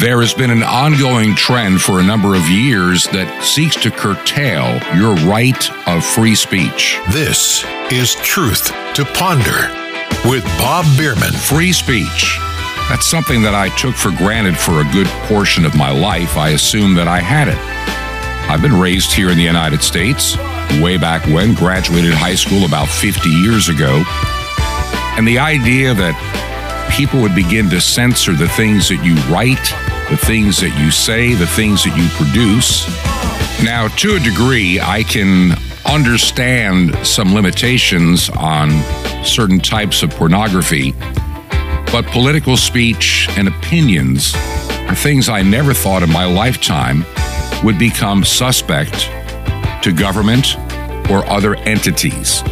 There has been an ongoing trend for a number of years that seeks to curtail your right of free speech. This is Truth to Ponder with Bob Bierman. Free speech. That's something that I took for granted for a good portion of my life. I assumed that I had it. I've been raised here in the United States, way back when, graduated high school about 50 years ago. And the idea that people would begin to censor the things that you write, the things that you say, the things that you produce. Now, to a degree, I can understand some limitations on certain types of pornography, but political speech and opinions are things I never thought in my lifetime would become suspect to government or other entities.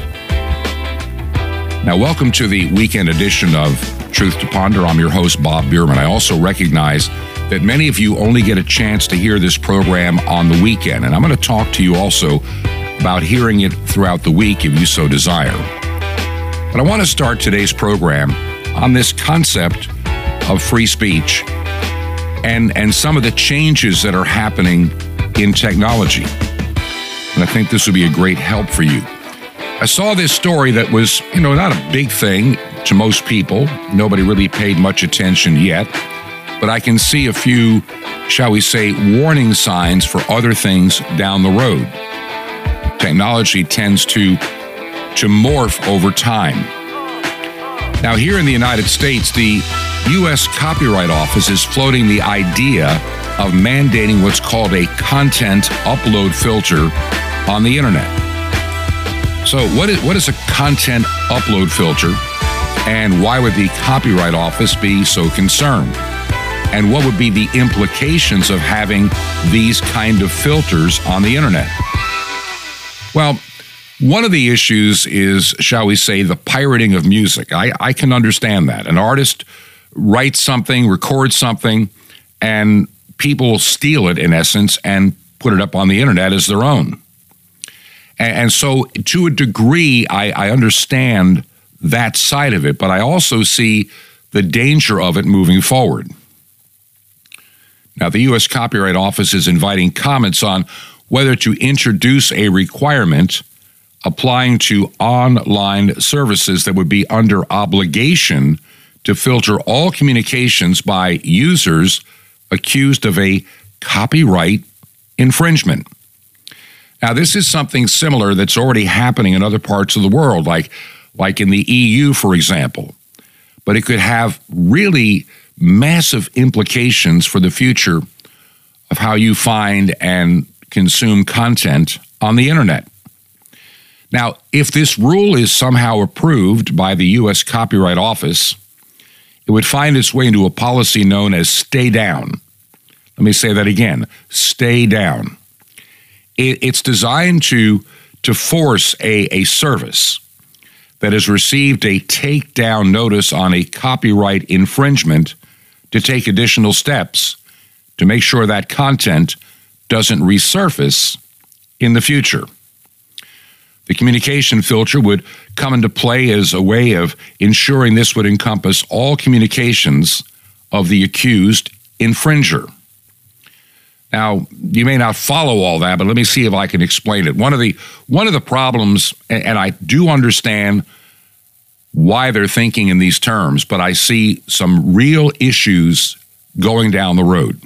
Now, welcome to the weekend edition of Truth to Ponder. I'm your host, Bob Bierman. I also recognize that many of you only get a chance to hear this program on the weekend, and I'm going to talk to you also about hearing it throughout the week if you so desire. But I want to start today's program on this concept of free speech and, and some of the changes that are happening in technology. And I think this would be a great help for you. I saw this story that was, you know, not a big thing to most people. Nobody really paid much attention yet. But I can see a few, shall we say, warning signs for other things down the road. Technology tends to, to morph over time. Now, here in the United States, the U.S. Copyright Office is floating the idea of mandating what's called a content upload filter on the internet. So, what is, what is a content upload filter, and why would the Copyright Office be so concerned? And what would be the implications of having these kind of filters on the internet? Well, one of the issues is, shall we say, the pirating of music. I, I can understand that. An artist writes something, records something, and people steal it in essence and put it up on the internet as their own. And, so, to a degree, I, I understand that side of it, but I also see the danger of it moving forward. Now, the U.S. Copyright Office is inviting comments on whether to introduce a requirement applying to online services that would be under obligation to filter all communications by users accused of a copyright infringement. Now, this is something similar that's already happening in other parts of the world, like, like in the EU, for example. But it could have really massive implications for the future of how you find and consume content on the internet. Now, if this rule is somehow approved by the U.S. Copyright Office, it would find its way into a policy known as stay down. Let me say that again stay down. it's designed to, to force a, a service that has received a takedown notice on a copyright infringement to take additional steps to make sure that content doesn't resurface in the future. The communication filter would come into play as a way of ensuring this would encompass all communications of the accused infringer. Now, you may not follow all that, but let me see if I can explain it. One of the one of the problems, and I do understand why they're thinking in these terms, but I see some real issues going down the road.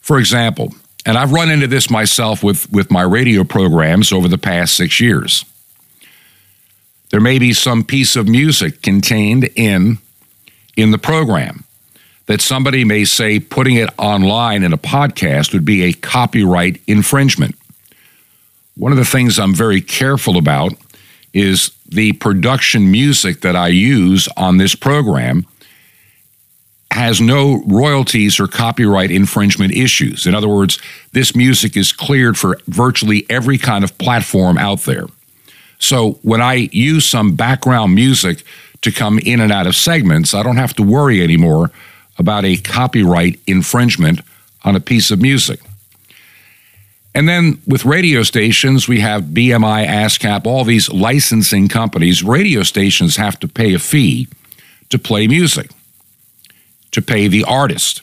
For example, and I've run into this myself with, with my radio programs over the past six years. There may be some piece of music contained in, in the program that somebody may say putting it online in a podcast would be a copyright infringement. One of the things I'm very careful about is the production music that I use on this program has no royalties or copyright infringement issues. In other words, this music is cleared for virtually every kind of platform out there. So when I use some background music to come in and out of segments, I don't have to worry anymore about a copyright infringement on a piece of music. And then with radio stations, we have BMI, ASCAP, all these licensing companies. Radio stations have to pay a fee to play music to pay the artist.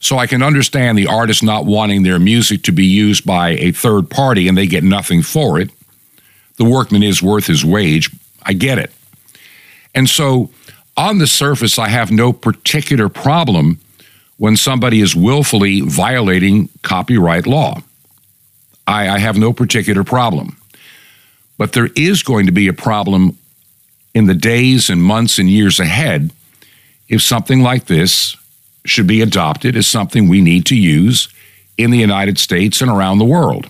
So I can understand the artist not wanting their music to be used by a third party and they get nothing for it. The workman is worth his wage. I get it. And so on the surface, I have no particular problem when somebody is willfully violating copyright law. I, I have no particular problem. But there is going to be a problem in the days and months and years ahead if something like this should be adopted as something we need to use in the United States and around the world.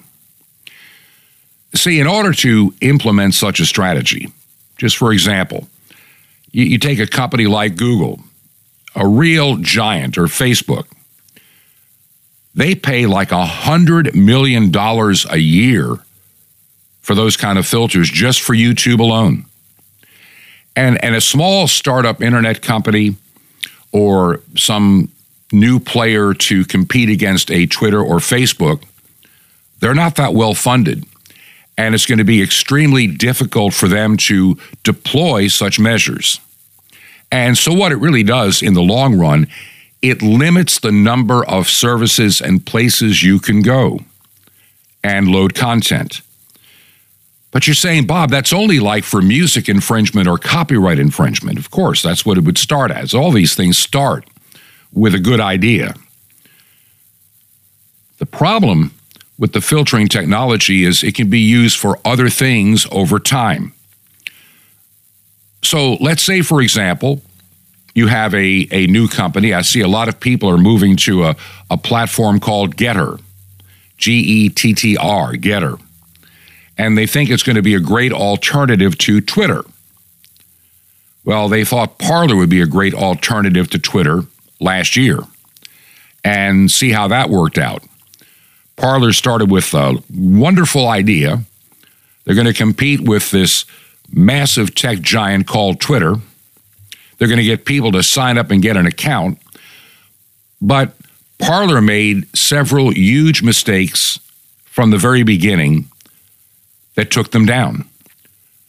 See, in order to implement such a strategy, just for example, you, you take a company like Google, a real giant, or Facebook, they pay like a hundred million dollars a year for those kind of filters just for YouTube alone. And and a small startup internet company or some new player to compete against a Twitter or Facebook, they're not that well funded. And it's going to be extremely difficult for them to deploy such measures. And so, what it really does in the long run, it limits the number of services and places you can go and load content. But you're saying, Bob, that's only like for music infringement or copyright infringement. Of course, that's what it would start as. All these things start with a good idea. The problem with the filtering technology is it can be used for other things over time. So let's say, for example, you have a, a new company. I see a lot of people are moving to a, a platform called GETTR, G E T T R, GETTR. And they think it's going to be a great alternative to Twitter. Well, they thought Parler would be a great alternative to Twitter last year and see how that worked out. Parler started with a wonderful idea. They're going to compete with this massive tech giant called Twitter. They're going to get people to sign up and get an account. But Parler made several huge mistakes from the very beginning that took them down.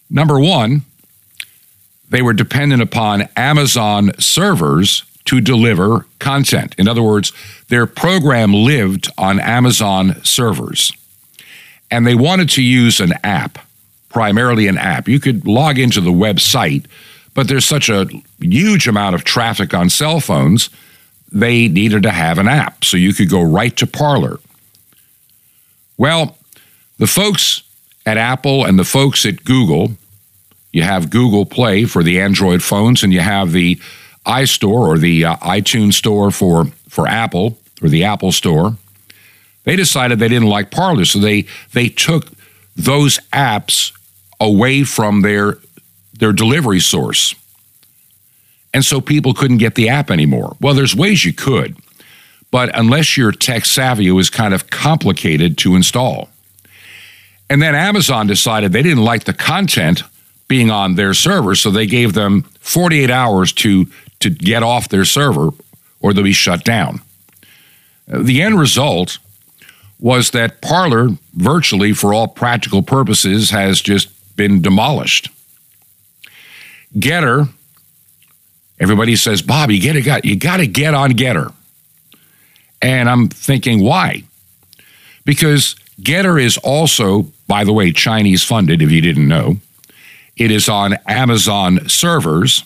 Number one, they were dependent upon Amazon servers to deliver content. In other words, their program lived on Amazon servers. And they wanted to use an app, primarily an app. You could log into the website, but there's such a huge amount of traffic on cell phones, they needed to have an app. So you could go right to Parler. Well, the folks at Apple and the folks at Google, you have Google Play for the Android phones, and you have the iStore or the uh, iTunes store for, for Apple or the Apple Store, they decided they didn't like Parler, so they they took those apps away from their their delivery source. And so people couldn't get the app anymore. Well, there's ways you could, but unless you're tech savvy, it was kind of complicated to install. And then Amazon decided they didn't like the content being on their server, so they gave them 48 hours to to get off their server or they'll be shut down. The end result was that Parler, virtually for all practical purposes, has just been demolished. GETTR, everybody says, Bob, you, gotta, you got to get on GETTR. And I'm thinking, why? Because GETTR is also, by the way, Chinese funded, if you didn't know. It is on Amazon servers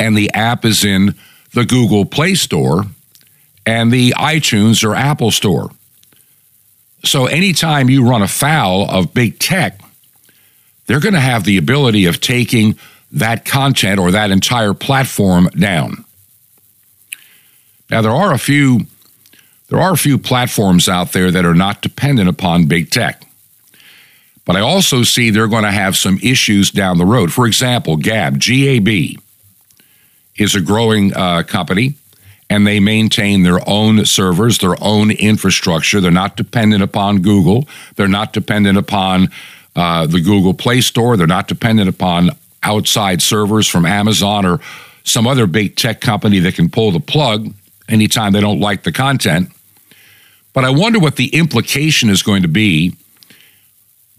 and the app is in the Google Play Store and the iTunes or Apple Store. So anytime you run afoul of big tech, they're going to have the ability of taking that content or that entire platform down. Now there are a few there are a few platforms out there that are not dependent upon big tech. But I also see they're going to have some issues down the road. For example, Gab, G A B is a growing uh, company and they maintain their own servers, their own infrastructure. They're not dependent upon Google. They're not dependent upon uh, the Google Play Store. They're not dependent upon outside servers from Amazon or some other big tech company that can pull the plug anytime they don't like the content. But I wonder what the implication is going to be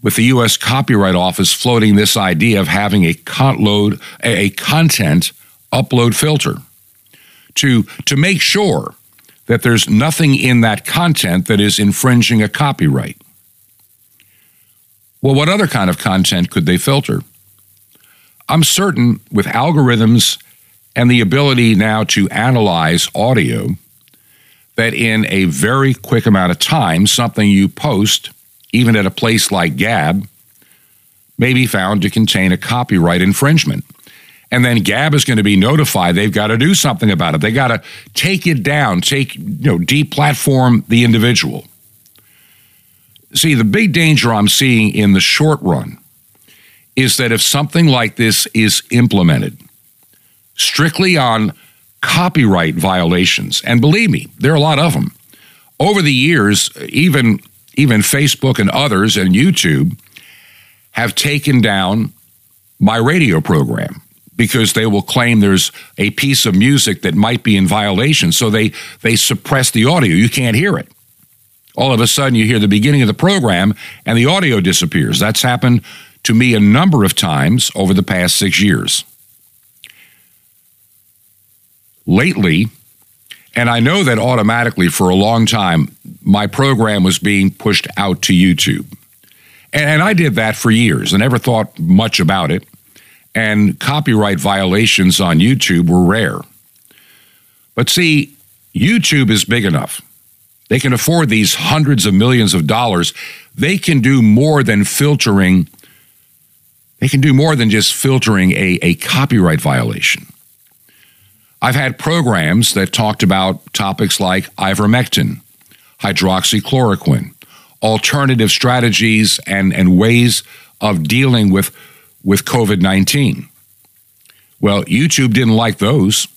with the U.S. Copyright Office floating this idea of having a, con- load, a content upload filter. to, to make sure that there's nothing in that content that is infringing a copyright. Well, what other kind of content could they filter? I'm certain with algorithms and the ability now to analyze audio that in a very quick amount of time, something you post, even at a place like Gab, may be found to contain a copyright infringement. And then Gab is going to be notified they've got to do something about it. They got to take it down, take, you know, deplatform the individual. See, the big danger I'm seeing in the short run is that if something like this is implemented strictly on copyright violations, and believe me, there are a lot of them. Over the years, even even Facebook and others and YouTube have taken down my radio program because they will claim there's a piece of music that might be in violation. So they, they suppress the audio. You can't hear it. All of a sudden, you hear the beginning of the program and the audio disappears. That's happened to me a number of times over the past six years. Lately, and I know that automatically for a long time, my program was being pushed out to YouTube. And I did that for years. I never thought much about it. And copyright violations on YouTube were rare. But see, YouTube is big enough. They can afford these hundreds of millions of dollars. They can do more than filtering. They can do more than just filtering a, a copyright violation. I've had programs that talked about topics like ivermectin, hydroxychloroquine, alternative strategies and, and ways of dealing with, with COVID 19. Well, YouTube didn't like those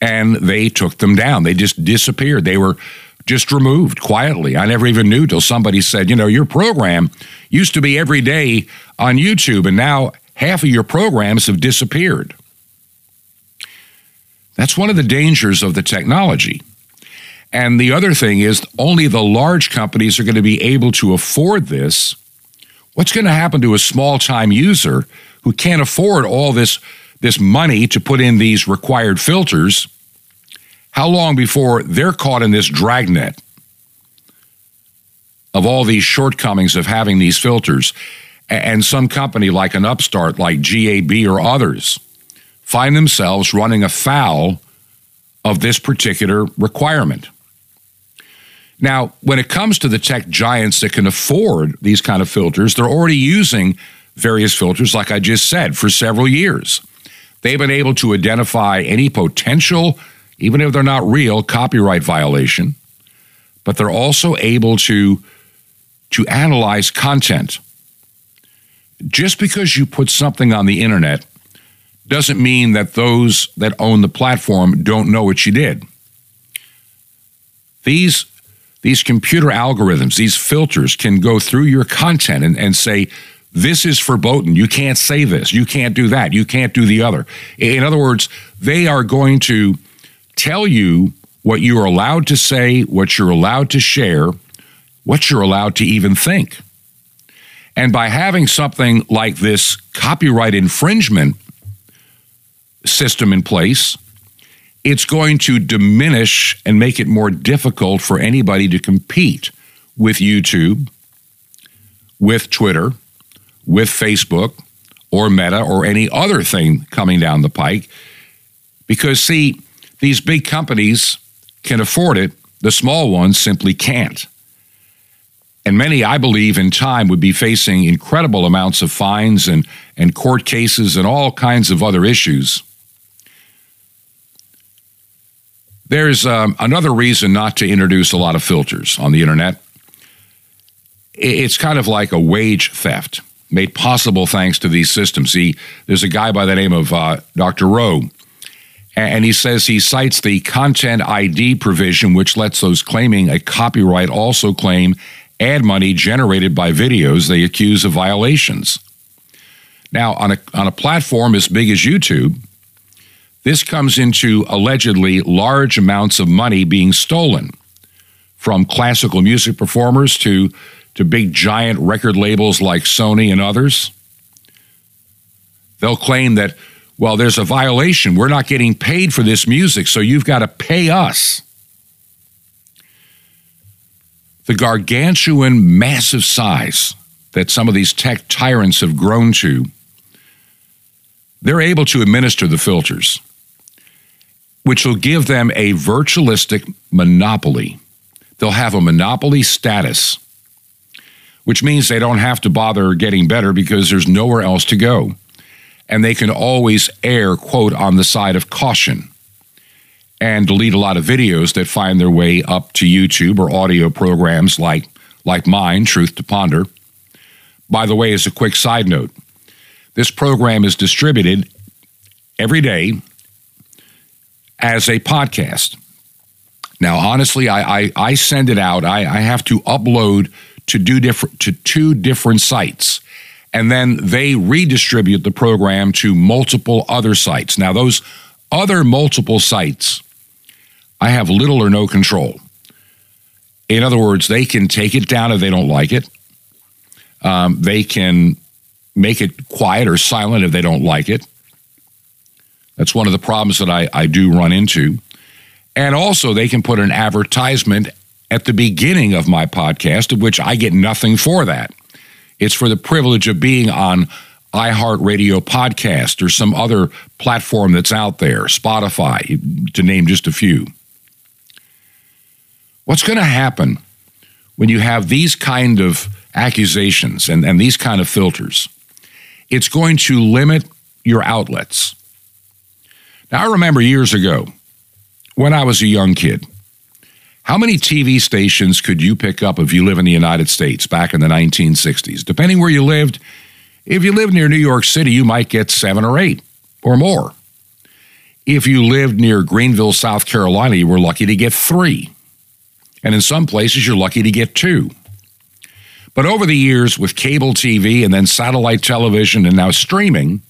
and they took them down. They just disappeared. They were just removed quietly. I never even knew till somebody said, you know, your program used to be every day on YouTube and now half of your programs have disappeared. That's one of the dangers of the technology. And the other thing is, only the large companies are going to be able to afford this. What's going to happen to a small time user who can't afford all this, this money to put in these required filters? How long before they're caught in this dragnet of all these shortcomings of having these filters? And some company like an upstart like GAB or others find themselves running afoul of this particular requirement. Now, when it comes to the tech giants that can afford these kind of filters, they're already using various filters, like I just said, for several years. They've been able to identify any potential, even if they're not real, copyright violation, but they're also able to, to analyze content. Just because you put something on the internet doesn't mean that those that own the platform don't know what you did. These these computer algorithms, these filters can go through your content and, and say, this is verboten. You can't say this. You can't do that. You can't do the other. In other words, they are going to tell you what you are allowed to say, what you're allowed to share, what you're allowed to even think. And by having something like this copyright infringement system in place, it's going to diminish and make it more difficult for anybody to compete with YouTube, with Twitter, with Facebook, or Meta, or any other thing coming down the pike. Because, see, these big companies can afford it, the small ones simply can't. And many, I believe, in time would be facing incredible amounts of fines and, and court cases and all kinds of other issues There's um, another reason not to introduce a lot of filters on the internet. It's kind of like a wage theft made possible thanks to these systems. See, there's a guy by the name of uh, Dr. Rowe, and he says he cites the content ID provision, which lets those claiming a copyright also claim ad money generated by videos they accuse of violations. Now, on a, on a platform as big as YouTube, this comes into allegedly large amounts of money being stolen from classical music performers to, to big giant record labels like Sony and others. They'll claim that well, there's a violation. We're not getting paid for this music, so you've got to pay us. The gargantuan, massive size that some of these tech tyrants have grown to, they're able to administer the filters, which will give them a virtualistic monopoly. They'll have a monopoly status, which means they don't have to bother getting better because there's nowhere else to go and they can always err, quote, on the side of caution and delete a lot of videos that find their way up to YouTube or audio programs like, like mine, Truth to Ponder. By the way, as a quick side note, this program is distributed every day as a podcast. Now, honestly, I, I, I send it out. I, I have to upload to do different to two different sites and then they redistribute the program to multiple other sites. Now, those other multiple sites, I have little or no control. In other words, they can take it down if they don't like it. Um, they can make it quiet or silent if they don't like it. That's one of the problems that I, I do run into. And also, they can put an advertisement at the beginning of my podcast, of which I get nothing for that. It's for the privilege of being on iHeartRadio podcast or some other platform that's out there, Spotify, to name just a few. What's going to happen when you have these kind of accusations and, and these kind of filters? It's going to limit your outlets. Now, I remember years ago when I was a young kid, how many TV stations could you pick up if you live in the United States back in the 1960s? Depending where you lived, if you lived near New York City, you might get seven or eight or more. If you lived near Greenville, South Carolina, you were lucky to get three. And in some places, you're lucky to get two. But over the years, with cable TV and then satellite television and now streaming,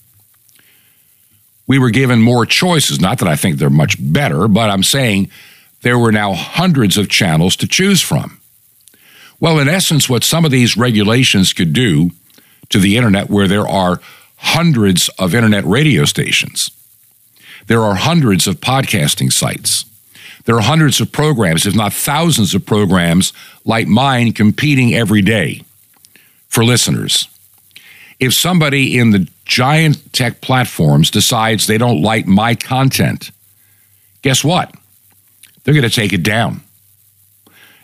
we were given more choices. Not that I think they're much better, but I'm saying there were now hundreds of channels to choose from. Well, in essence, what some of these regulations could do to the internet, where there are hundreds of internet radio stations, there are hundreds of podcasting sites, there are hundreds of programs, if not thousands of programs like mine competing every day for listeners. If somebody in the giant tech platforms decides they don't like my content, guess what? They're going to take it down.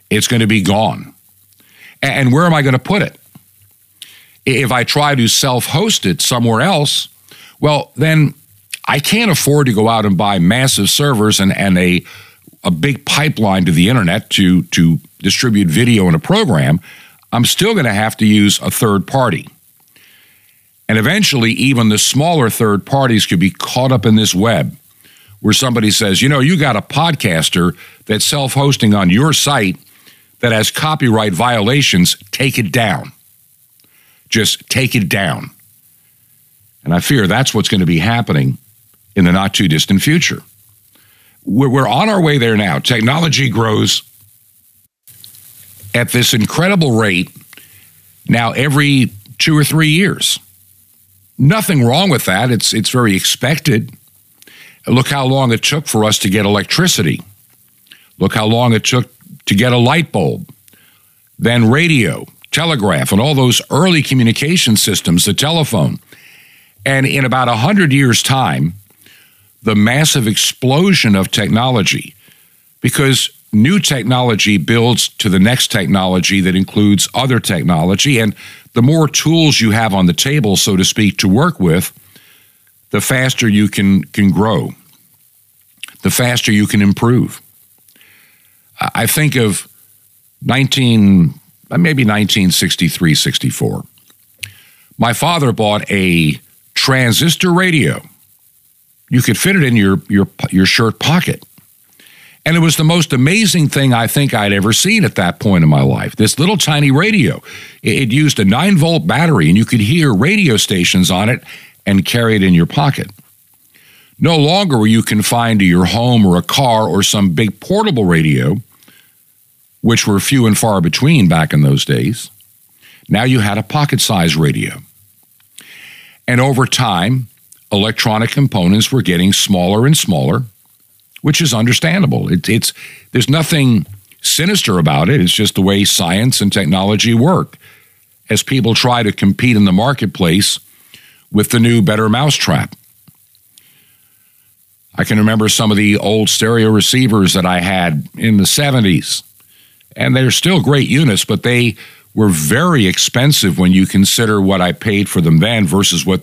It's going to be gone. And where am I going to put it? If I try to self host it somewhere else, well, then I can't afford to go out and buy massive servers and, and a, a big pipeline to the internet to, to distribute video in a program. I'm still going to have to use a third party. And eventually, even the smaller third parties could be caught up in this web where somebody says, you know, you got a podcaster that's self hosting on your site that has copyright violations, take it down. Just take it down. And I fear that's what's going to be happening in the not too distant future. We're, we're on our way there now. Technology grows at this incredible rate now every two or three years. Nothing wrong with that. It's, it's very expected. Look how long it took for us to get electricity. Look how long it took to get a light bulb. Then radio, telegraph, and all those early communication systems, the telephone. And in about 100 years' time, the massive explosion of technology, because new technology builds to the next technology that includes other technology. And the more tools you have on the table, so to speak, to work with, the faster you can, can grow, the faster you can improve. I think of 19, maybe 1963, 64. My father bought a transistor radio. You could fit it in your, your, your shirt pocket. And it was the most amazing thing I think I'd ever seen at that point in my life. This little tiny radio. It used a 9 volt battery, and you could hear radio stations on it and carry it in your pocket. No longer were you confined to your home or a car or some big portable radio, which were few and far between back in those days. Now you had a pocket sized radio. And over time, electronic components were getting smaller and smaller, which is understandable. It, it's there's nothing sinister about it. It's just the way science and technology work. As people try to compete in the marketplace with the new better mousetrap. I can remember some of the old stereo receivers that I had in the 70s. And they're still great units, but they were very expensive when you consider what I paid for them then versus what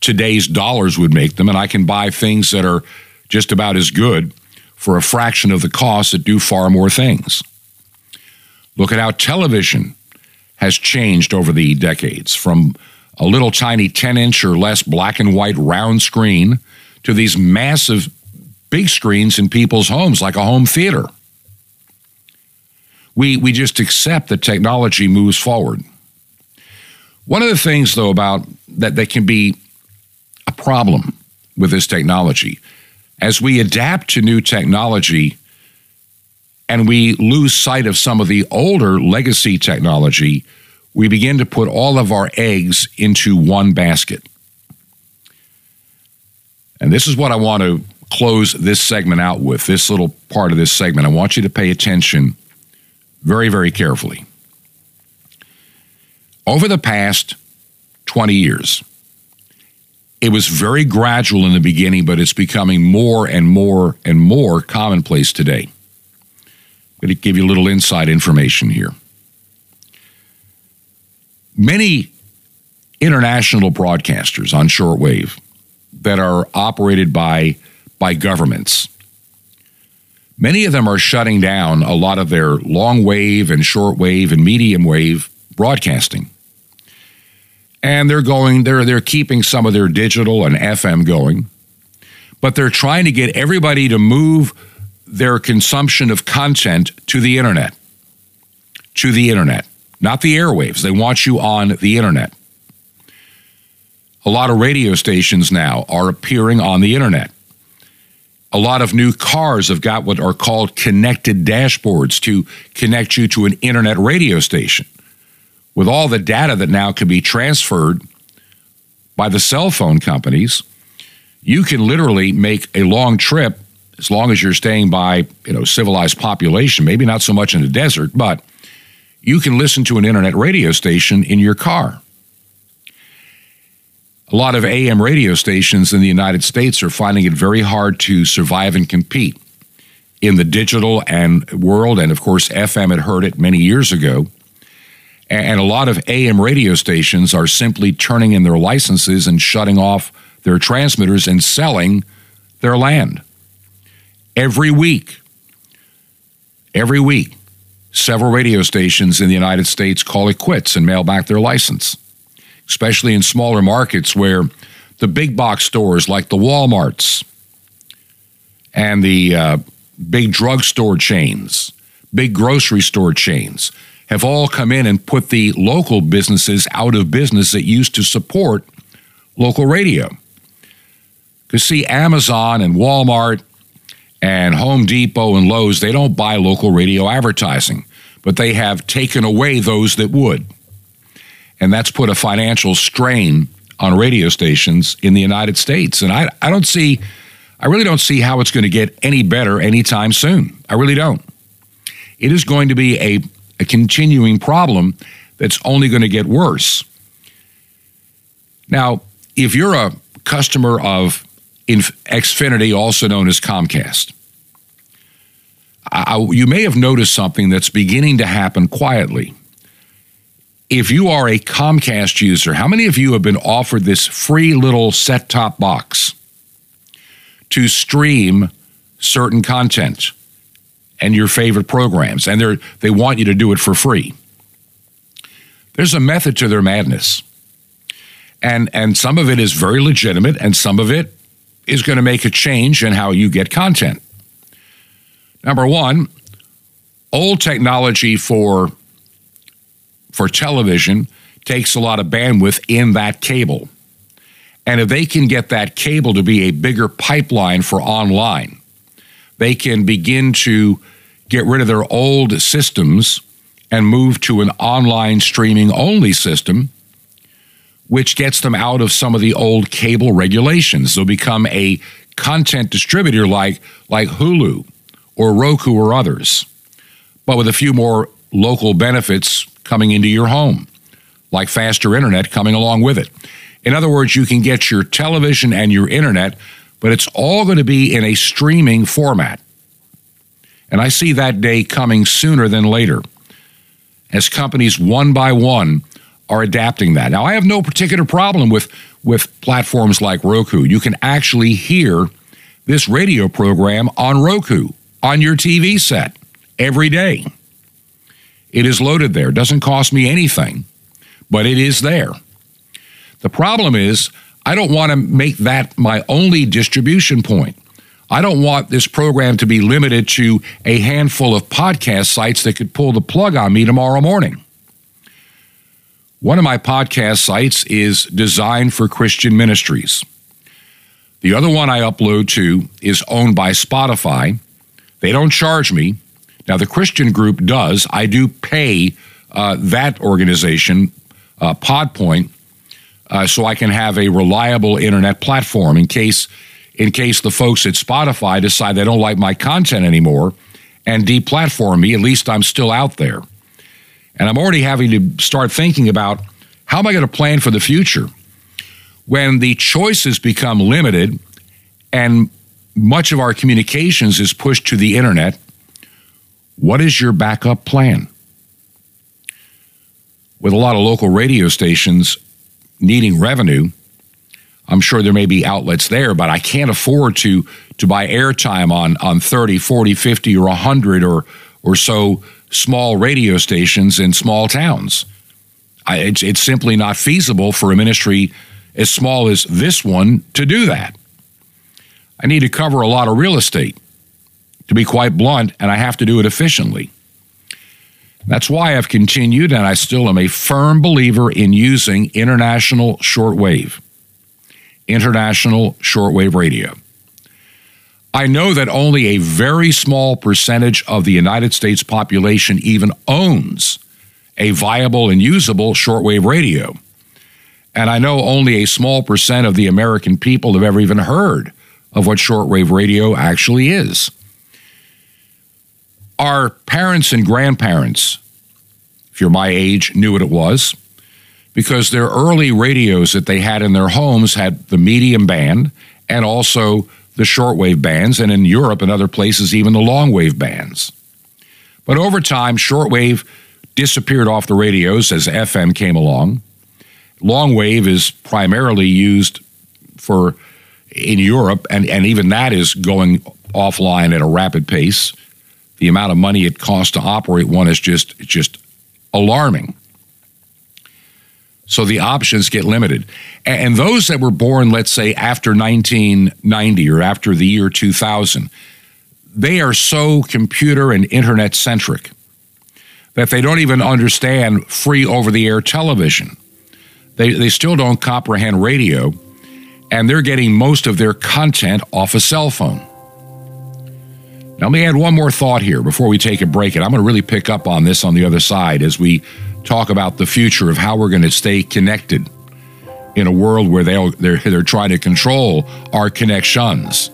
today's dollars would make them. And I can buy things that are just about as good for a fraction of the cost that do far more things. Look at how television has changed over the decades from a little tiny 10 inch or less black and white round screen to these massive big screens in people's homes like a home theater. We, we just accept that technology moves forward. One of the things, though, about that, that can be a problem with this technology, as we adapt to new technology and we lose sight of some of the older legacy technology, we begin to put all of our eggs into one basket. And this is what I want to close this segment out with, this little part of this segment. I want you to pay attention very, very carefully. Over the past 20 years, it was very gradual in the beginning, but it's becoming more and more and more commonplace today. I'm going to give you a little inside information here. Many international broadcasters on shortwave that are operated by, by governments Many of them are shutting down a lot of their long wave and short wave and medium wave broadcasting. And they're going they're they're keeping some of their digital and FM going, but they're trying to get everybody to move their consumption of content to the internet. To the internet, not the airwaves. They want you on the internet. A lot of radio stations now are appearing on the internet a lot of new cars have got what are called connected dashboards to connect you to an internet radio station. With all the data that now can be transferred by the cell phone companies, you can literally make a long trip as long as you're staying by, you know, civilized population, maybe not so much in the desert, but you can listen to an internet radio station in your car. A lot of AM radio stations in the United States are finding it very hard to survive and compete in the digital and world. And of course, FM had heard it many years ago. And a lot of AM radio stations are simply turning in their licenses and shutting off their transmitters and selling their land. Every week, every week, several radio stations in the United States call it quits and mail back their license especially in smaller markets where the big box stores like the Walmarts and the uh, big drugstore chains, big grocery store chains have all come in and put the local businesses out of business that used to support local radio. Because, see, Amazon and Walmart and Home Depot and Lowe's, they don't buy local radio advertising, but they have taken away those that would and that's put a financial strain on radio stations in the United States. And I, I don't see, I really don't see how it's going to get any better anytime soon. I really don't. It is going to be a, a continuing problem that's only going to get worse. Now, if you're a customer of Xfinity, also known as Comcast, I, you may have noticed something that's beginning to happen quietly if you are a Comcast user, how many of you have been offered this free little set top box to stream certain content and your favorite programs? And they they want you to do it for free. There's a method to their madness. And, and some of it is very legitimate, and some of it is going to make a change in how you get content. Number one, old technology for for television takes a lot of bandwidth in that cable. And if they can get that cable to be a bigger pipeline for online, they can begin to get rid of their old systems and move to an online streaming only system which gets them out of some of the old cable regulations. They'll become a content distributor like, like Hulu or Roku or others, but with a few more local benefits coming into your home, like faster internet coming along with it. In other words, you can get your television and your internet, but it's all going to be in a streaming format. And I see that day coming sooner than later as companies one by one are adapting that. Now, I have no particular problem with, with platforms like Roku. You can actually hear this radio program on Roku, on your TV set, every day. It is loaded there. Doesn't cost me anything, but it is there. The problem is, I don't want to make that my only distribution point. I don't want this program to be limited to a handful of podcast sites that could pull the plug on me tomorrow morning. One of my podcast sites is Designed for Christian Ministries. The other one I upload to is owned by Spotify. They don't charge me. Now, the Christian group does. I do pay uh, that organization, uh, Podpoint, uh, so I can have a reliable internet platform in case in case the folks at Spotify decide they don't like my content anymore and deplatform me. At least I'm still out there, and I'm already having to start thinking about how am I going to plan for the future when the choices become limited and much of our communications is pushed to the internet. What is your backup plan? With a lot of local radio stations needing revenue, I'm sure there may be outlets there, but I can't afford to to buy airtime on on 30, 40, 50 or 100 or or so small radio stations in small towns. I, it's, it's simply not feasible for a ministry as small as this one to do that. I need to cover a lot of real estate, to be quite blunt, and I have to do it efficiently. That's why I've continued, and I still am a firm believer in using international shortwave. International shortwave radio. I know that only a very small percentage of the United States population even owns a viable and usable shortwave radio. And I know only a small percent of the American people have ever even heard of what shortwave radio actually is. Our parents and grandparents, if you're my age, knew what it was because their early radios that they had in their homes had the medium band and also the shortwave bands, and in Europe and other places, even the longwave bands. But over time, shortwave disappeared off the radios as FM came along. Longwave is primarily used for in Europe, and, and even that is going offline at a rapid pace. The amount of money it costs to operate one is just just alarming. So the options get limited. And those that were born, let's say, after 1990 or after the year 2000, they are so computer and internet centric that they don't even understand free over the air television. They, they still don't comprehend radio, and they're getting most of their content off a cell phone. Now, let me add one more thought here before we take a break, and I'm going to really pick up on this on the other side as we talk about the future of how we're going to stay connected in a world where they they're, they're trying to control our connections.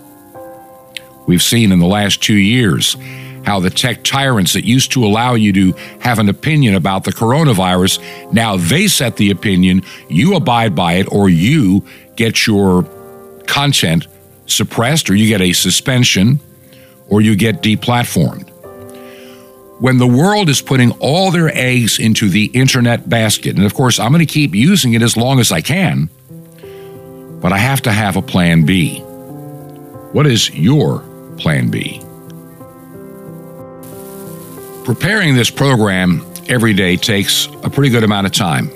We've seen in the last two years how the tech tyrants that used to allow you to have an opinion about the coronavirus, now they set the opinion, you abide by it, or you get your content suppressed, or you get a suspension, or you get deplatformed when the world is putting all their eggs into the internet basket, and of course, I'm going to keep using it as long as I can, but I have to have a plan B. What is your plan B? Preparing this program every day takes a pretty good amount of time.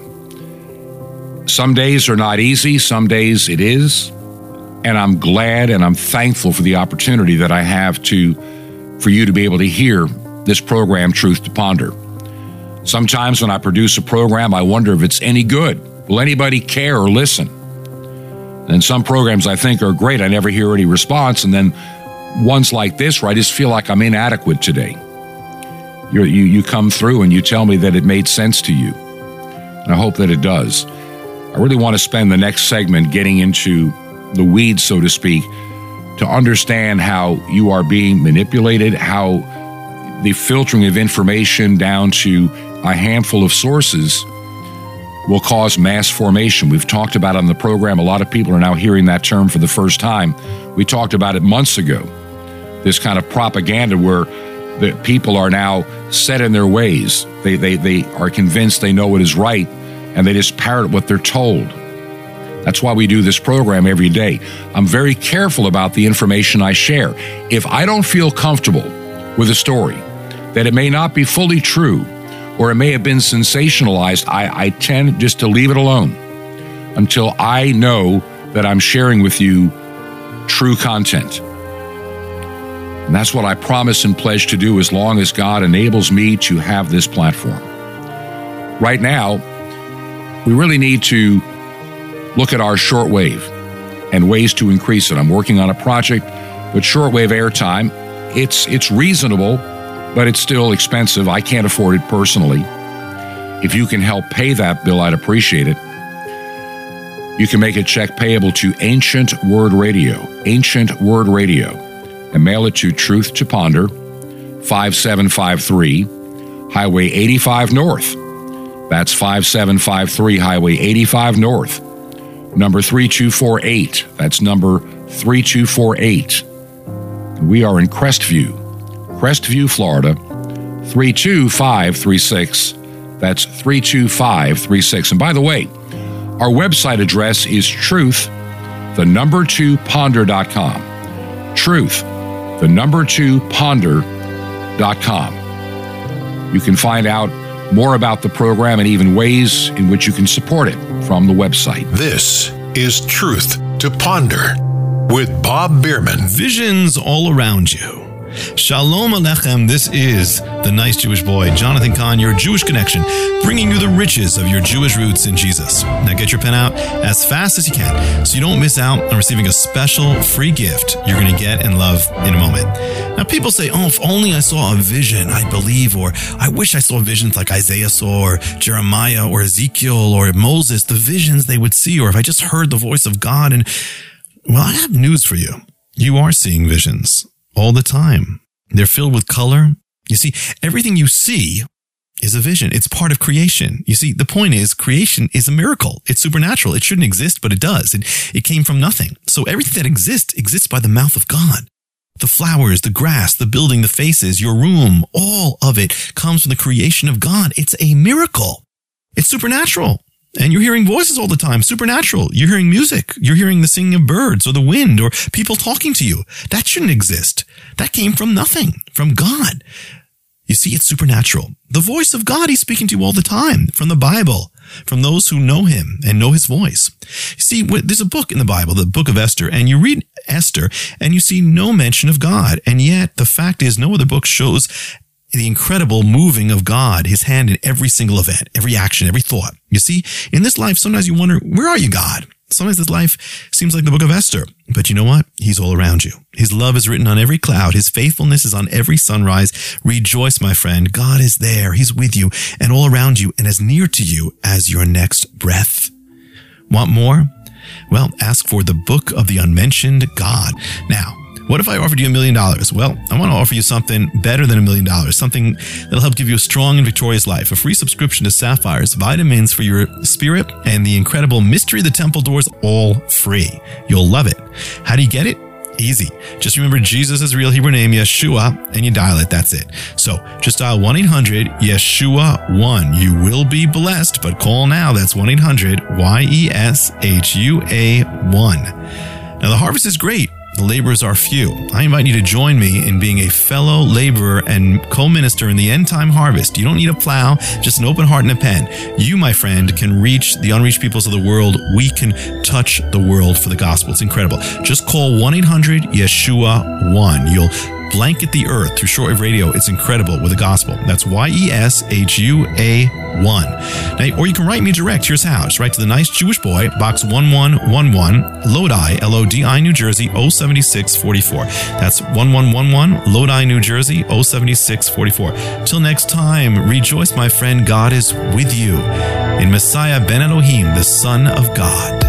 Some days are not easy, some days it is. And I'm glad and I'm thankful for the opportunity that I have to for you to be able to hear this program, Truth to Ponder. Sometimes when I produce a program, I wonder if it's any good. Will anybody care or listen? And some programs I think are great, I never hear any response. And then ones like this where I just feel like I'm inadequate today. You're, you you come through and you tell me that it made sense to you. And I hope that it does. I really want to spend the next segment getting into the weeds, so to speak, to understand how you are being manipulated, how the filtering of information down to a handful of sources will cause mass formation. We've talked about on the program. A lot of people are now hearing that term for the first time. We talked about it months ago. This kind of propaganda where the people are now set in their ways. They, they, they are convinced they know what is right and they just parrot what they're told. That's why we do this program every day. I'm very careful about the information I share. If I don't feel comfortable with a story, that it may not be fully true, or it may have been sensationalized, I, I tend just to leave it alone until I know that I'm sharing with you true content. And that's what I promise and pledge to do as long as God enables me to have this platform. Right now, we really need to look at our shortwave and ways to increase it. I'm working on a project with shortwave airtime. It's it's reasonable, but it's still expensive. I can't afford it personally. If you can help pay that bill, I'd appreciate it. You can make a check payable to Ancient Word Radio, Ancient Word Radio, and mail it to Truth to Ponder, 5753, Highway 85 North. That's 5753 Highway 85 North. Number 3248. That's number 3248. We are in Crestview, Crestview, Florida, 32536. That's 32536. And by the way, our website address is truth, the number two ponder.com. Truth, the number two ponder.com. You can find out more about the program and even ways in which you can support it from the website. This is Truth to Ponder with Bob Bierman. Visions all around you. Shalom Alechem. This is the nice Jewish boy, Jonathan Cahn, your Jewish connection, bringing you the riches of your Jewish roots in Jesus. Now get your pen out as fast as you can so you don't miss out on receiving a special free gift you're going to get and love in a moment. Now people say, oh, if only I saw a vision, I'd believe, or I wish I saw visions like Isaiah saw, or Jeremiah, or Ezekiel, or Moses, the visions they would see, or if I just heard the voice of God. And well, I have news for you. You are seeing visions all the time. They're filled with color. You see, everything you see is a vision. It's part of creation. You see, the point is creation is a miracle. It's supernatural. It shouldn't exist, but it does. It, it came from nothing. So everything that exists exists by the mouth of God. The flowers, the grass, the building, the faces, your room, all of it comes from the creation of God. It's a miracle. It's supernatural. And you're hearing voices all the time, supernatural. You're hearing music. You're hearing the singing of birds or the wind or people talking to you. That shouldn't exist. That came from nothing, from God. You see, it's supernatural. The voice of God, He's speaking to you all the time from the Bible, from those who know Him and know His voice. You see, there's a book in the Bible, the book of Esther, and you read Esther and you see no mention of God. And yet the fact is no other book shows the incredible moving of God, his hand in every single event, every action, every thought. You see, in this life, sometimes you wonder, where are you, God? Sometimes this life seems like the book of Esther, but you know what? He's all around you. His love is written on every cloud. His faithfulness is on every sunrise. Rejoice, my friend. God is there. He's with you and all around you and as near to you as your next breath. Want more? Well, ask for the book of the unmentioned God. Now, what if I offered you a million dollars? Well, I want to offer you something better than a million dollars, something that'll help give you a strong and victorious life. A free subscription to Sapphire's vitamins for your spirit and the incredible Mystery of the Temple Doors, all free. You'll love it. How do you get it? Easy. Just remember Jesus' real Hebrew name, Yeshua, and you dial it. That's it. So just dial 1 800 Yeshua 1. You will be blessed, but call now. That's 1 800 Y E S H U A 1. Now, the harvest is great the laborers are few. I invite you to join me in being a fellow laborer and co-minister in the end time harvest. You don't need a plow, just an open heart and a pen. You, my friend, can reach the unreached peoples of the world. We can touch the world for the gospel. It's incredible. Just call 1-800-YESHUA-1. You'll blanket the earth through shortwave radio. It's incredible with the gospel. That's Y E S H U A 1. Now, or you can write me direct. Here's how. Just write to the nice Jewish boy, box 1111, Lodi, L O D I, New Jersey, 07644. That's 1111, Lodi, New Jersey, 07644. Till next time, rejoice, my friend. God is with you in Messiah ben Elohim, the Son of God.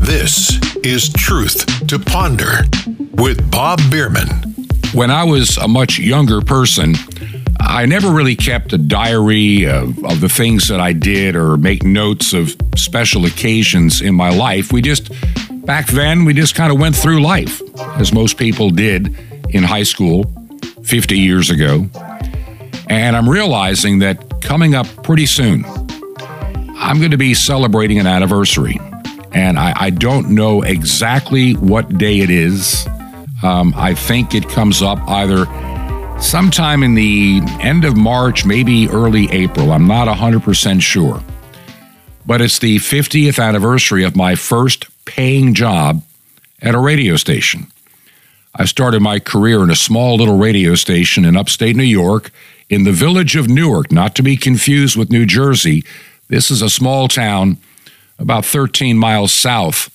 This is Truth to Ponder with Bob Bierman. When I was a much younger person, I never really kept a diary of, of, the things that I did or make notes of special occasions in my life. We just, back then, we just kind of went through life, as most people did in high school 50 years ago. And I'm realizing that coming up pretty soon, I'm going to be celebrating an anniversary and I, I don't know exactly what day it is. Um, I think it comes up either sometime in the end of March, maybe early April. I'm not 100% sure. But it's the 50th anniversary of my first paying job at a radio station. I started my career in a small little radio station in upstate New York in the village of Newark, not to be confused with New Jersey. This is a small town about 13 miles south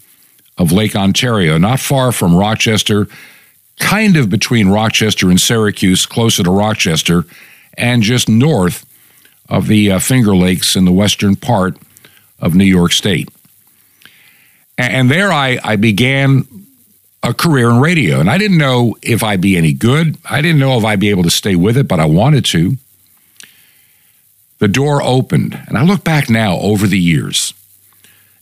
of Lake Ontario, not far from Rochester, kind of between Rochester and Syracuse, closer to Rochester, and just north of the uh, Finger Lakes in the western part of New York State. And there I, I began a career in radio. And I didn't know if I'd be any good. I didn't know if I'd be able to stay with it, but I wanted to. The door opened, and I look back now over the years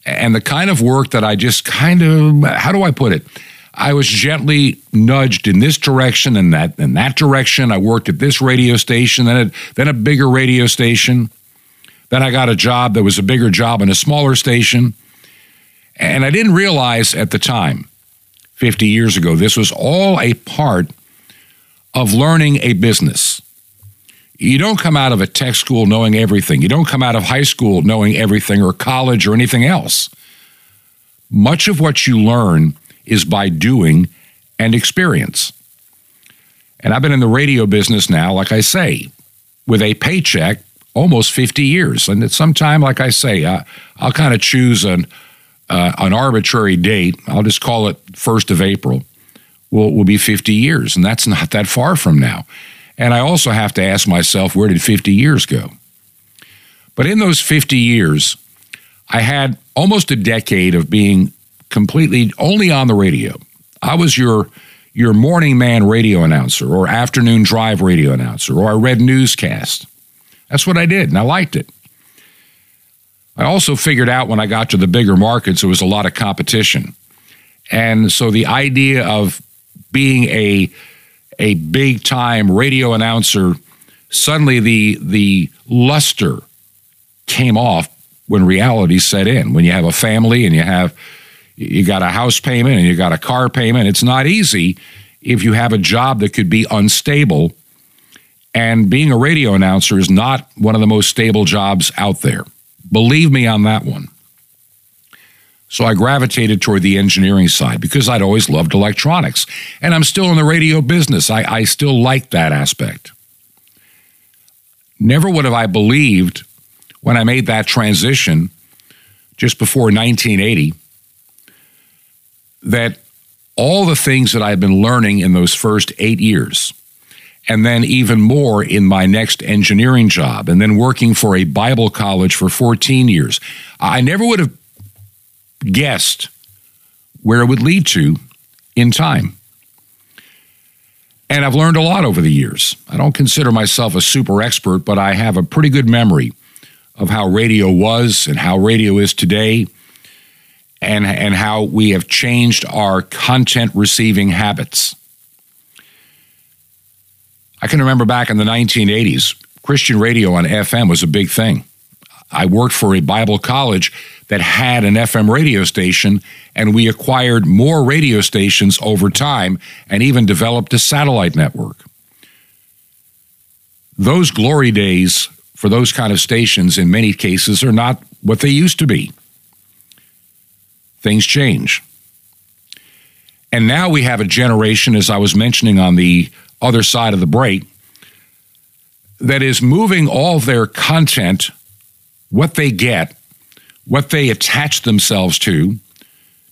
and the kind of work that I just kind of, how do I put it? I was gently nudged in this direction and that in that direction. I worked at this radio station, then a, then a bigger radio station. Then I got a job that was a bigger job in a smaller station. And I didn't realize at the time, 50 years ago, this was all a part of learning a business. You don't come out of a tech school knowing everything. You don't come out of high school knowing everything or college or anything else. Much of what you learn is by doing and experience. And I've been in the radio business now, like I say, with a paycheck almost 50 years. And at some time, like I say, I, will kind of choose an, uh, an arbitrary date. I'll just call it 1st of April. Will will be 50 years, and that's not that far from now. And I also have to ask myself, where did 50 years go? But in those 50 years, I had almost a decade of being completely only on the radio. I was your your morning man radio announcer or afternoon drive radio announcer or I read newscast. That's what I did and I liked it. I also figured out when I got to the bigger markets there was a lot of competition. And so the idea of being a a big time radio announcer, suddenly the the luster came off when reality set in. When you have a family and you have you got a house payment and you got a car payment, it's not easy if you have a job that could be unstable. And being a radio announcer is not one of the most stable jobs out there. Believe me on that one. So I gravitated toward the engineering side because I'd always loved electronics. And I'm still in the radio business. I, I still like that aspect. Never would have I believed when I made that transition just before 1980 that all the things that I've been learning in those first eight years, and then even more in my next engineering job, and then working for a Bible college for 14 years, I never would have guessed where it would lead to in time. And I've learned a lot over the years. I don't consider myself a super expert, but I have a pretty good memory of how radio was and how radio is today and, and how we have changed our content receiving habits. I can remember back in the 1980s, Christian radio on FM was a big thing. I worked for a Bible college that had an FM radio station, and we acquired more radio stations over time and even developed a satellite network. Those glory days for those kind of stations, in many cases, are not what they used to be. Things change. And now we have a generation, as I was mentioning on the other side of the break, that is moving all their content, what they get, what they attach themselves to,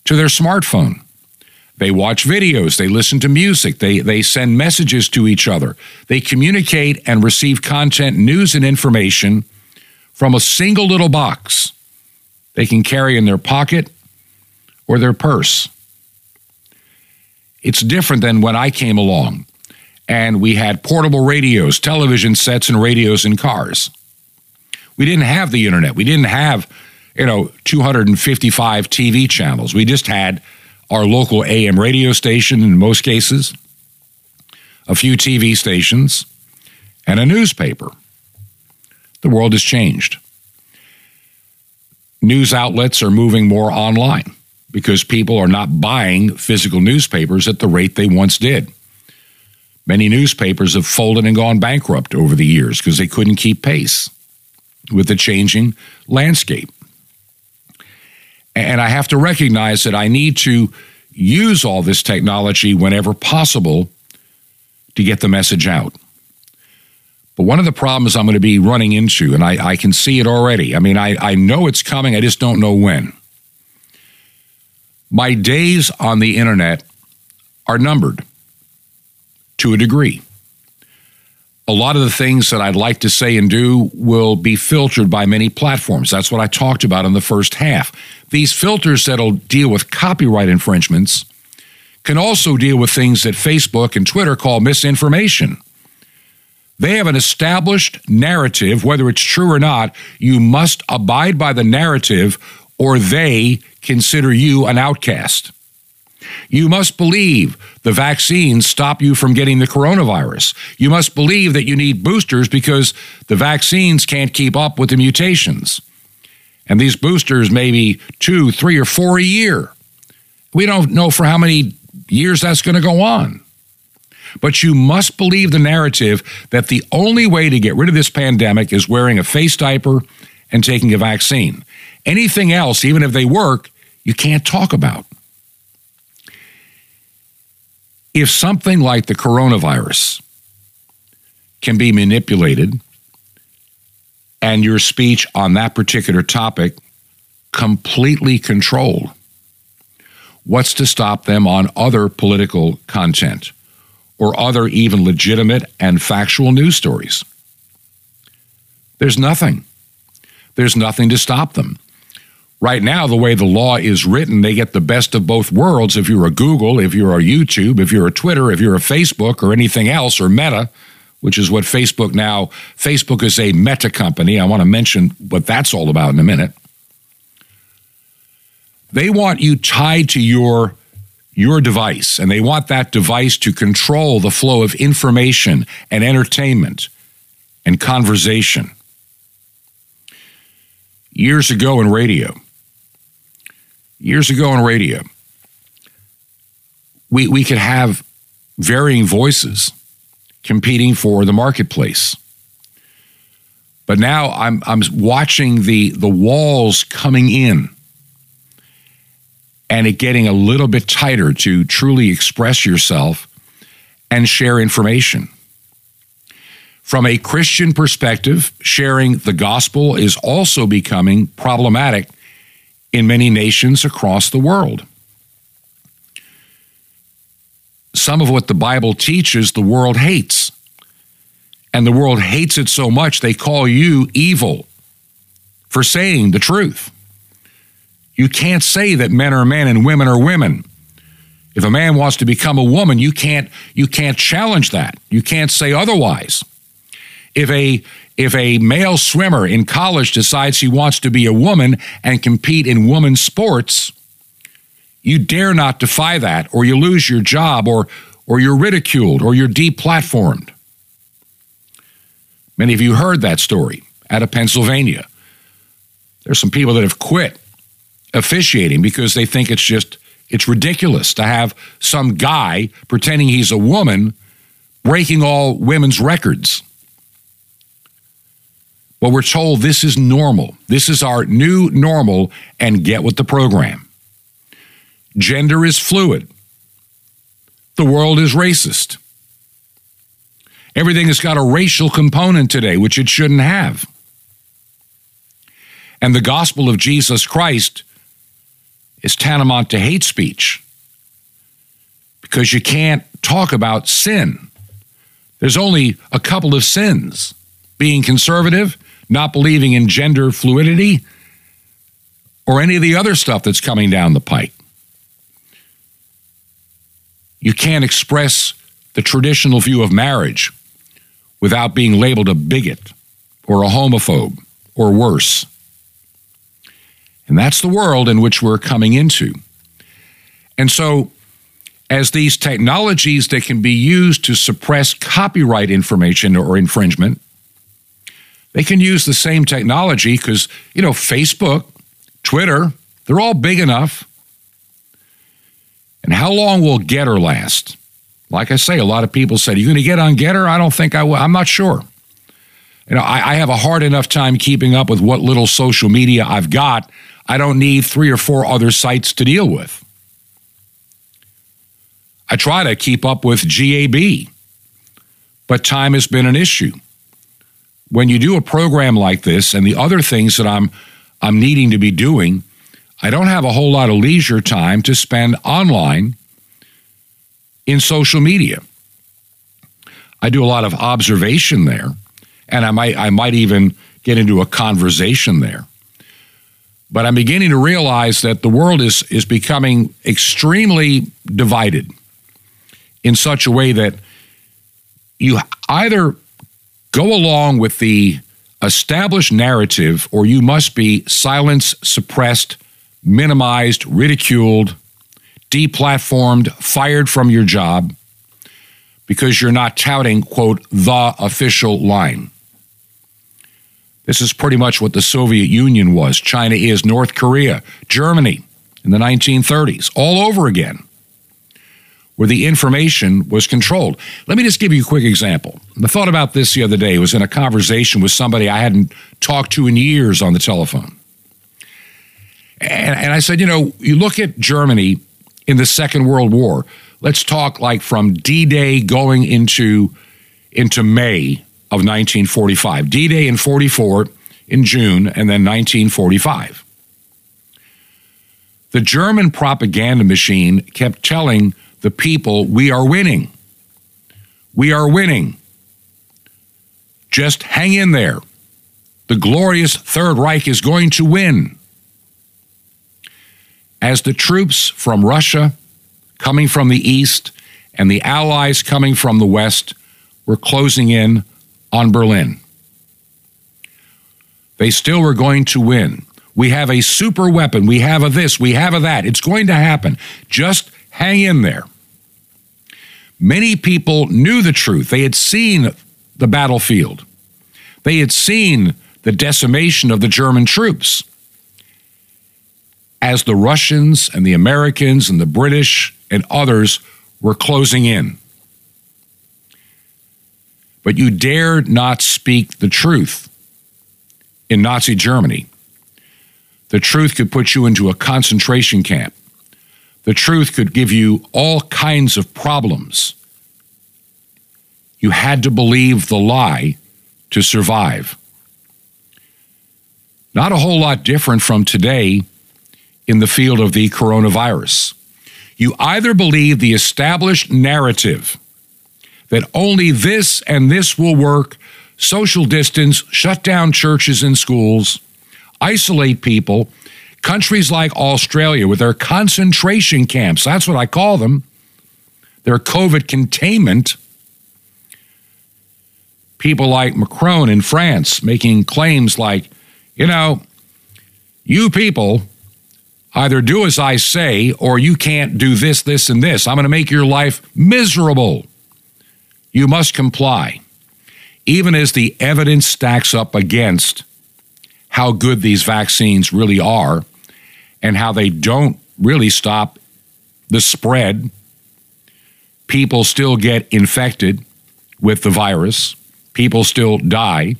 to their smartphone. They watch videos, they listen to music, they, they send messages to each other, they communicate and receive content, news, and information from a single little box they can carry in their pocket or their purse. It's different than when I came along and we had portable radios, television sets, and radios in cars. We didn't have the internet. We didn't have, you know, 255 TV channels. We just had our local AM radio station in most cases, a few TV stations, and a newspaper. The world has changed. News outlets are moving more online because people are not buying physical newspapers at the rate they once did. Many newspapers have folded and gone bankrupt over the years because they couldn't keep pace with the changing landscape. And I have to recognize that I need to use all this technology whenever possible to get the message out. But one of the problems I'm going to be running into, and I, I can see it already, I mean, I, I know it's coming, I just don't know when. My days on the internet are numbered to a degree. A lot of the things that I'd like to say and do will be filtered by many platforms. That's what I talked about in the first half. These filters that'll deal with copyright infringements can also deal with things that Facebook and Twitter call misinformation. They have an established narrative, whether it's true or not. You must abide by the narrative, or they consider you an outcast. You must believe the vaccines stop you from getting the coronavirus. You must believe that you need boosters because the vaccines can't keep up with the mutations. And these boosters may be two, three, or four a year. We don't know for how many years that's going to go on. But you must believe the narrative that the only way to get rid of this pandemic is wearing a face diaper and taking a vaccine. Anything else, even if they work, you can't talk about. If something like the coronavirus can be manipulated and your speech on that particular topic completely controlled, what's to stop them on other political content or other even legitimate and factual news stories? There's nothing. There's nothing to stop them. Right now, the way the law is written, they get the best of both worlds. If you're a Google, if you're a YouTube, if you're a Twitter, if you're a Facebook or anything else or Meta, which is what Facebook now, Facebook is a meta company. I want to mention what that's all about in a minute. They want you tied to your your device and they want that device to control the flow of information and entertainment and conversation. Years ago in radio, years ago on radio, we, we could have varying voices competing for the marketplace. But now I'm, I'm watching the, the walls coming in and it getting a little bit tighter to truly express yourself and share information. From a Christian perspective, sharing the gospel is also becoming problematic in many nations across the world. Some of what the Bible teaches, the world hates. And the world hates it so much, they call you evil for saying the truth. You can't say that men are men and women are women. If a man wants to become a woman, you can't you can't challenge that. You can't say otherwise. If a if a male swimmer in college decides he wants to be a woman and compete in women's sports, you dare not defy that, or you lose your job, or, or you're ridiculed, or you're deplatformed. Many of you heard that story out of Pennsylvania. There's some people that have quit officiating because they think it's just it's ridiculous to have some guy pretending he's a woman breaking all women's records. But we're told this is normal. This is our new normal, and get with the program. Gender is fluid. the world is racist. Everything has got a racial component today, which it shouldn't have. And the gospel of Jesus Christ is tantamount to hate speech because you can't talk about sin. There's only a couple of sins being conservative, not believing in gender fluidity, or any of the other stuff that's coming down the pike. You can't express the traditional view of marriage without being labeled a bigot or a homophobe or worse. And that's the world in which we're coming into. And so, as these technologies that can be used to suppress copyright information or infringement, they can use the same technology because, you know, Facebook, Twitter, they're all big enough. And how long will Gettr last? Like I say, a lot of people said, Are you going to get on Gettr? I don't think I will. I'm not sure. You know, I, I have a hard enough time keeping up with what little social media I've got. I don't need three or four other sites to deal with. I try to keep up with GAB, but time has been an issue. When you do a program like this and the other things that I'm I'm needing to be doing, I don't have a whole lot of leisure time to spend online in social media. I do a lot of observation there, and I might I might even get into a conversation there. But I'm beginning to realize that the world is is becoming extremely divided in such a way that you either go along with the established narrative or you must be silenced, suppressed, minimized, ridiculed, deplatformed, fired from your job because you're not touting, quote, the official line. This is pretty much what the Soviet Union was. China is North Korea, Germany in the 1930s, all over again, where the information was controlled. Let me just give you a quick example. I thought about this the other day. Was in a conversation with somebody I hadn't talked to in years on the telephone. And, and I said, you know, you look at Germany in the Second World War. Let's talk like from D Day going into, into May of 1945. D Day in 44 in June, and then 1945. The German propaganda machine kept telling the people, We are winning. We are winning. Just hang in there. The glorious Third Reich is going to win. As the troops from Russia, coming from the east, and the Allies coming from the west were closing in on Berlin. They still were going to win. We have a super weapon. We have a this. We have a that. It's going to happen. Just hang in there. Many people knew the truth. They had seen the battlefield, they had seen the decimation of the German troops. As the Russians and the Americans and the British and others were closing in but you dared not speak the truth in Nazi Germany. The truth could put you into a concentration camp. The truth could give you all kinds of problems. You had to believe the lie to survive. Not a whole lot different from today in the field of the coronavirus. You either believe the established narrative that only this and this will work social distance, shut down churches and schools, isolate people. Countries like Australia with their concentration camps, that's what I call them, their COVID containment. People like Macron in France making claims like, you know, you people either do as I say or you can't do this, this, and this. I'm going to make your life miserable. You must comply, even as the evidence stacks up against how good these vaccines really are and how they don't really stop the spread. People still get infected with the virus, people still die.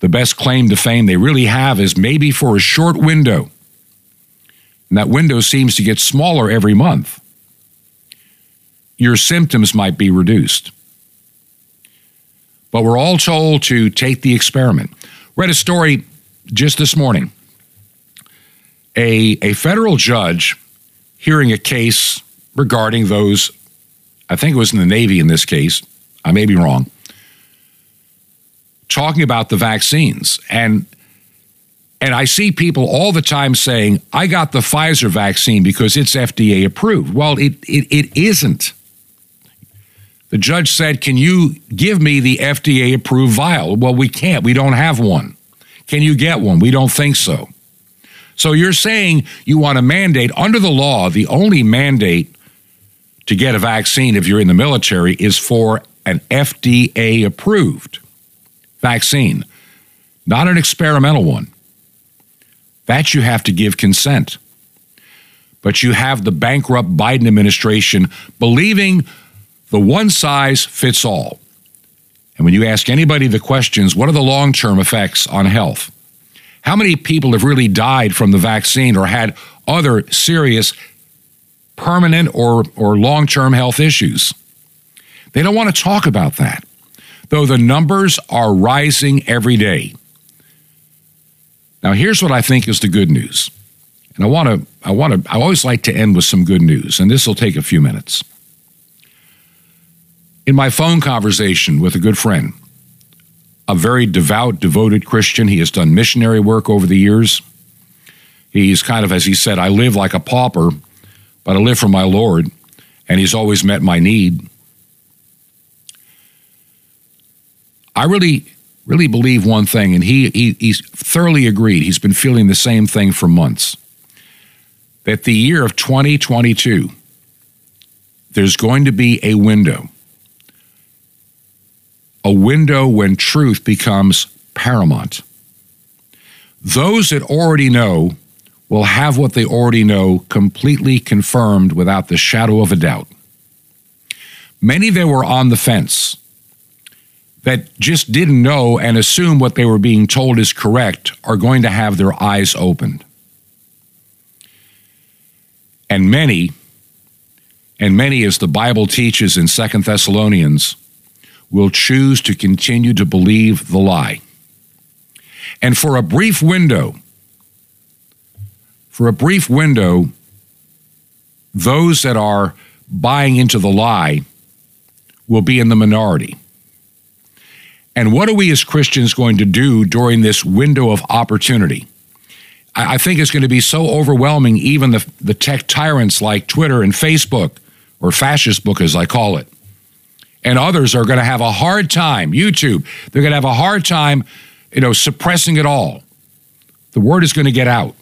The best claim to fame they really have is maybe for a short window. And that window seems to get smaller every month your symptoms might be reduced. But we're all told to take the experiment. Read a story just this morning. A, a federal judge hearing a case regarding those, I think it was in the Navy in this case, I may be wrong, talking about the vaccines. And and I see people all the time saying, I got the Pfizer vaccine because it's FDA approved. Well, it, it, it isn't. The judge said, Can you give me the FDA approved vial? Well, we can't. We don't have one. Can you get one? We don't think so. So you're saying you want a mandate under the law, the only mandate to get a vaccine if you're in the military is for an FDA approved vaccine, not an experimental one. That you have to give consent. But you have the bankrupt Biden administration believing the one size fits all. And when you ask anybody the questions, what are the long term effects on health? How many people have really died from the vaccine or had other serious permanent or, or long term health issues? They don't want to talk about that, though the numbers are rising every day. Now, here's what I think is the good news. And I want to, I want to, I always like to end with some good news, and this will take a few minutes. In my phone conversation with a good friend, a very devout, devoted Christian, he has done missionary work over the years. He's kind of, as he said, I live like a pauper, but I live for my Lord, and he's always met my need. I really really believe one thing, and he, he he's thoroughly agreed. He's been feeling the same thing for months. That the year of 2022, there's going to be a window, a window when truth becomes paramount. Those that already know will have what they already know completely confirmed without the shadow of a doubt. Many that were on the fence that just didn't know and assume what they were being told is correct are going to have their eyes opened. And many, and many, as the Bible teaches in Second Thessalonians, will choose to continue to believe the lie. And for a brief window, for a brief window, those that are buying into the lie will be in the minority. And what are we as Christians going to do during this window of opportunity? I, think it's going to be so overwhelming, even the, the tech tyrants like Twitter and Facebook, or fascist book as I call it, and others are going to have a hard time, YouTube, they're going to have a hard time, you know, suppressing it all. The word is going to get out.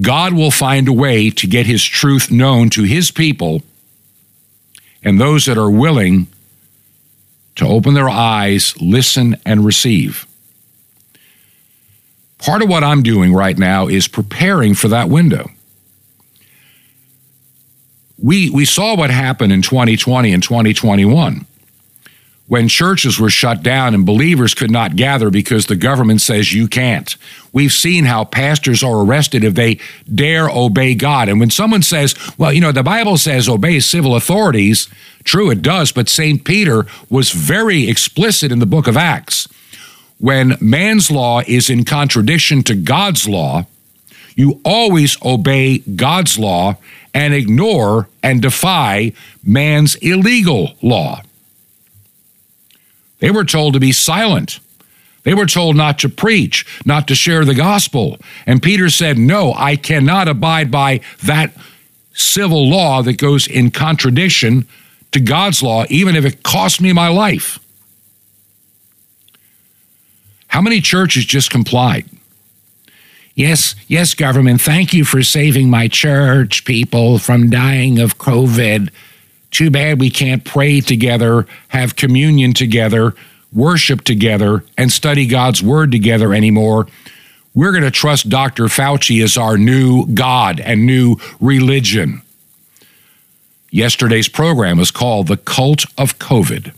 God will find a way to get his truth known to his people and those that are willing to open their eyes, listen, and receive. Part of what I'm doing right now is preparing for that window. We, we saw what happened in 2020 and 2021 when churches were shut down and believers could not gather because the government says you can't. We've seen how pastors are arrested if they dare obey God. And when someone says, well, you know, the Bible says obey civil authorities, true, it does, but St. Peter was very explicit in the book of Acts. When man's law is in contradiction to God's law, you always obey God's law and ignore and defy man's illegal law. They were told to be silent. They were told not to preach, not to share the gospel. And Peter said, No, I cannot abide by that civil law that goes in contradiction to God's law, even if it costs me my life. How many churches just complied? Yes, yes, government, thank you for saving my church people from dying of COVID. Too bad we can't pray together, have communion together, worship together, and study God's word together anymore. We're going to trust Dr. Fauci as our new God and new religion. Yesterday's program was called The Cult of COVID,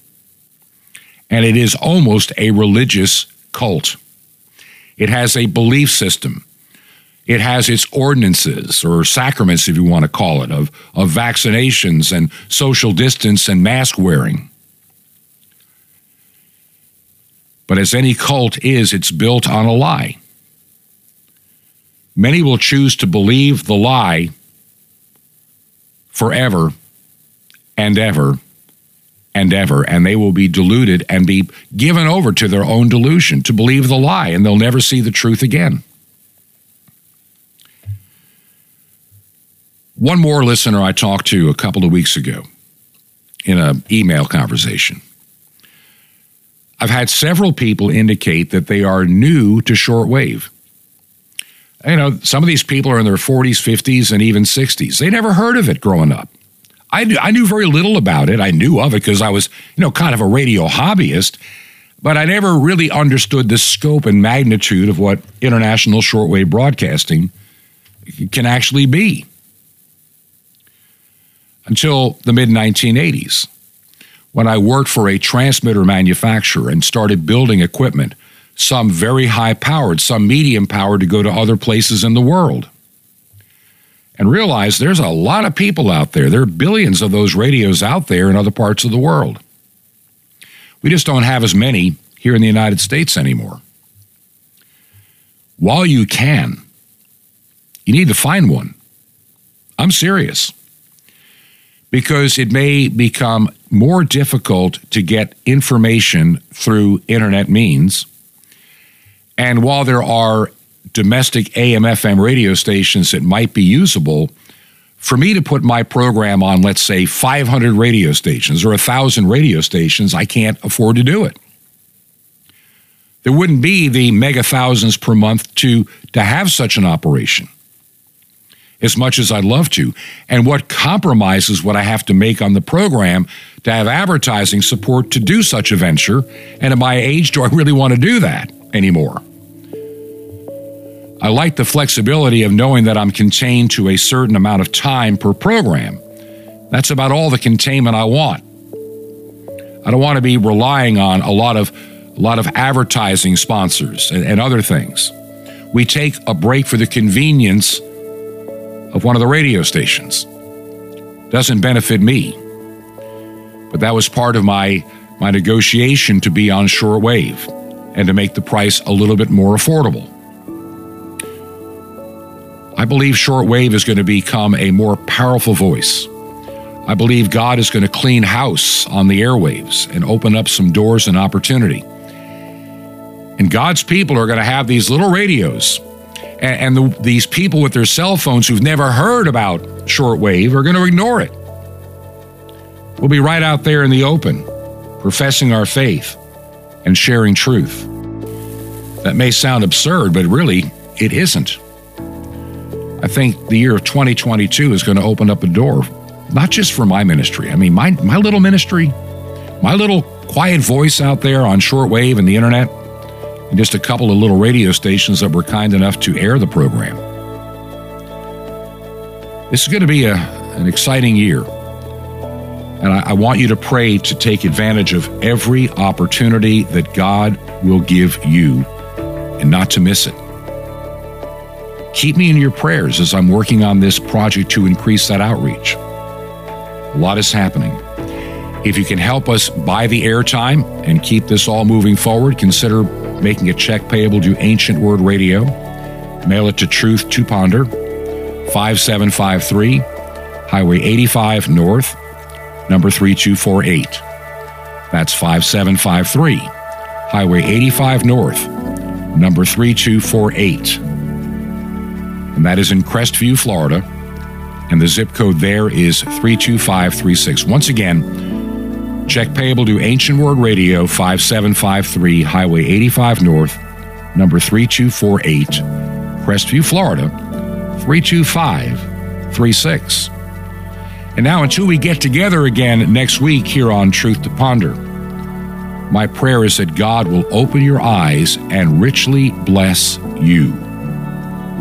and it is almost a religious cult. It has a belief system. It has its ordinances or sacraments, if you want to call it, of, of vaccinations and social distance and mask wearing. But as any cult is, it's built on a lie. Many will choose to believe the lie forever and ever and ever, and they will be deluded and be given over to their own delusion to believe the lie, and they'll never see the truth again. One more listener I talked to a couple of weeks ago in an email conversation. I've had several people indicate that they are new to shortwave. You know, some of these people are in their 40s, 50s, and even 60s. They never heard of it growing up. I knew, I knew very little about it. I knew of it because I was, you know, kind of a radio hobbyist, but I never really understood the scope and magnitude of what international shortwave broadcasting can actually be. Until the mid 1980s, when I worked for a transmitter manufacturer and started building equipment, some very high powered, some medium powered to go to other places in the world and realize there's a lot of people out there. There are billions of those radios out there in other parts of the world. We just don't have as many here in the United States anymore. While you can, you need to find one. I'm serious. Because it may become more difficult to get information through internet means. And while there are domestic AM FM radio stations that might be usable, for me to put my program on, let's say, 500 radio stations or 1,000 radio stations, I can't afford to do it. There wouldn't be the mega thousands per month to, to have such an operation as much as I'd love to. And what compromises what I have to make on the program to have advertising support to do such a venture? And at my age, do I really want to do that anymore? I like the flexibility of knowing that I'm contained to a certain amount of time per program. That's about all the containment I want. I don't want to be relying on a lot of a lot of advertising sponsors and, and other things. We take a break for the convenience of one of the radio stations. Doesn't benefit me. But that was part of my my negotiation to be on shortwave and to make the price a little bit more affordable. I believe shortwave is going to become a more powerful voice. I believe God is going to clean house on the airwaves and open up some doors and opportunity. And God's people are going to have these little radios. And, the, these people with their cell phones who've never heard about shortwave are going to ignore it. We'll be right out there in the open, professing our faith and sharing truth. That may sound absurd, but really, it isn't. I think the year of 2022 is going to open up a door, not just for my ministry. I mean, my, my little ministry, my little quiet voice out there on shortwave and the internet, and just a couple of little radio stations that were kind enough to air the program. This is going to be a, an exciting year. And I, I want you to pray to take advantage of every opportunity that God will give you and not to miss it. Keep me in your prayers as I'm working on this project to increase that outreach. A lot is happening. If you can help us buy the airtime and keep this all moving forward, consider making a check payable to Ancient Word Radio. Mail it to Truth to Ponder, 5753, Highway 85 North, number 3248. That's 5753, Highway 85 North, number 3248 and that is in Crestview, Florida. And the zip code there is 32536. Once again, check payable to Ancient Word Radio, 5753 Highway 85 North, number 3248, Crestview, Florida, 32536. And now, until we get together again next week here on Truth to Ponder, my prayer is that God will open your eyes and richly bless you.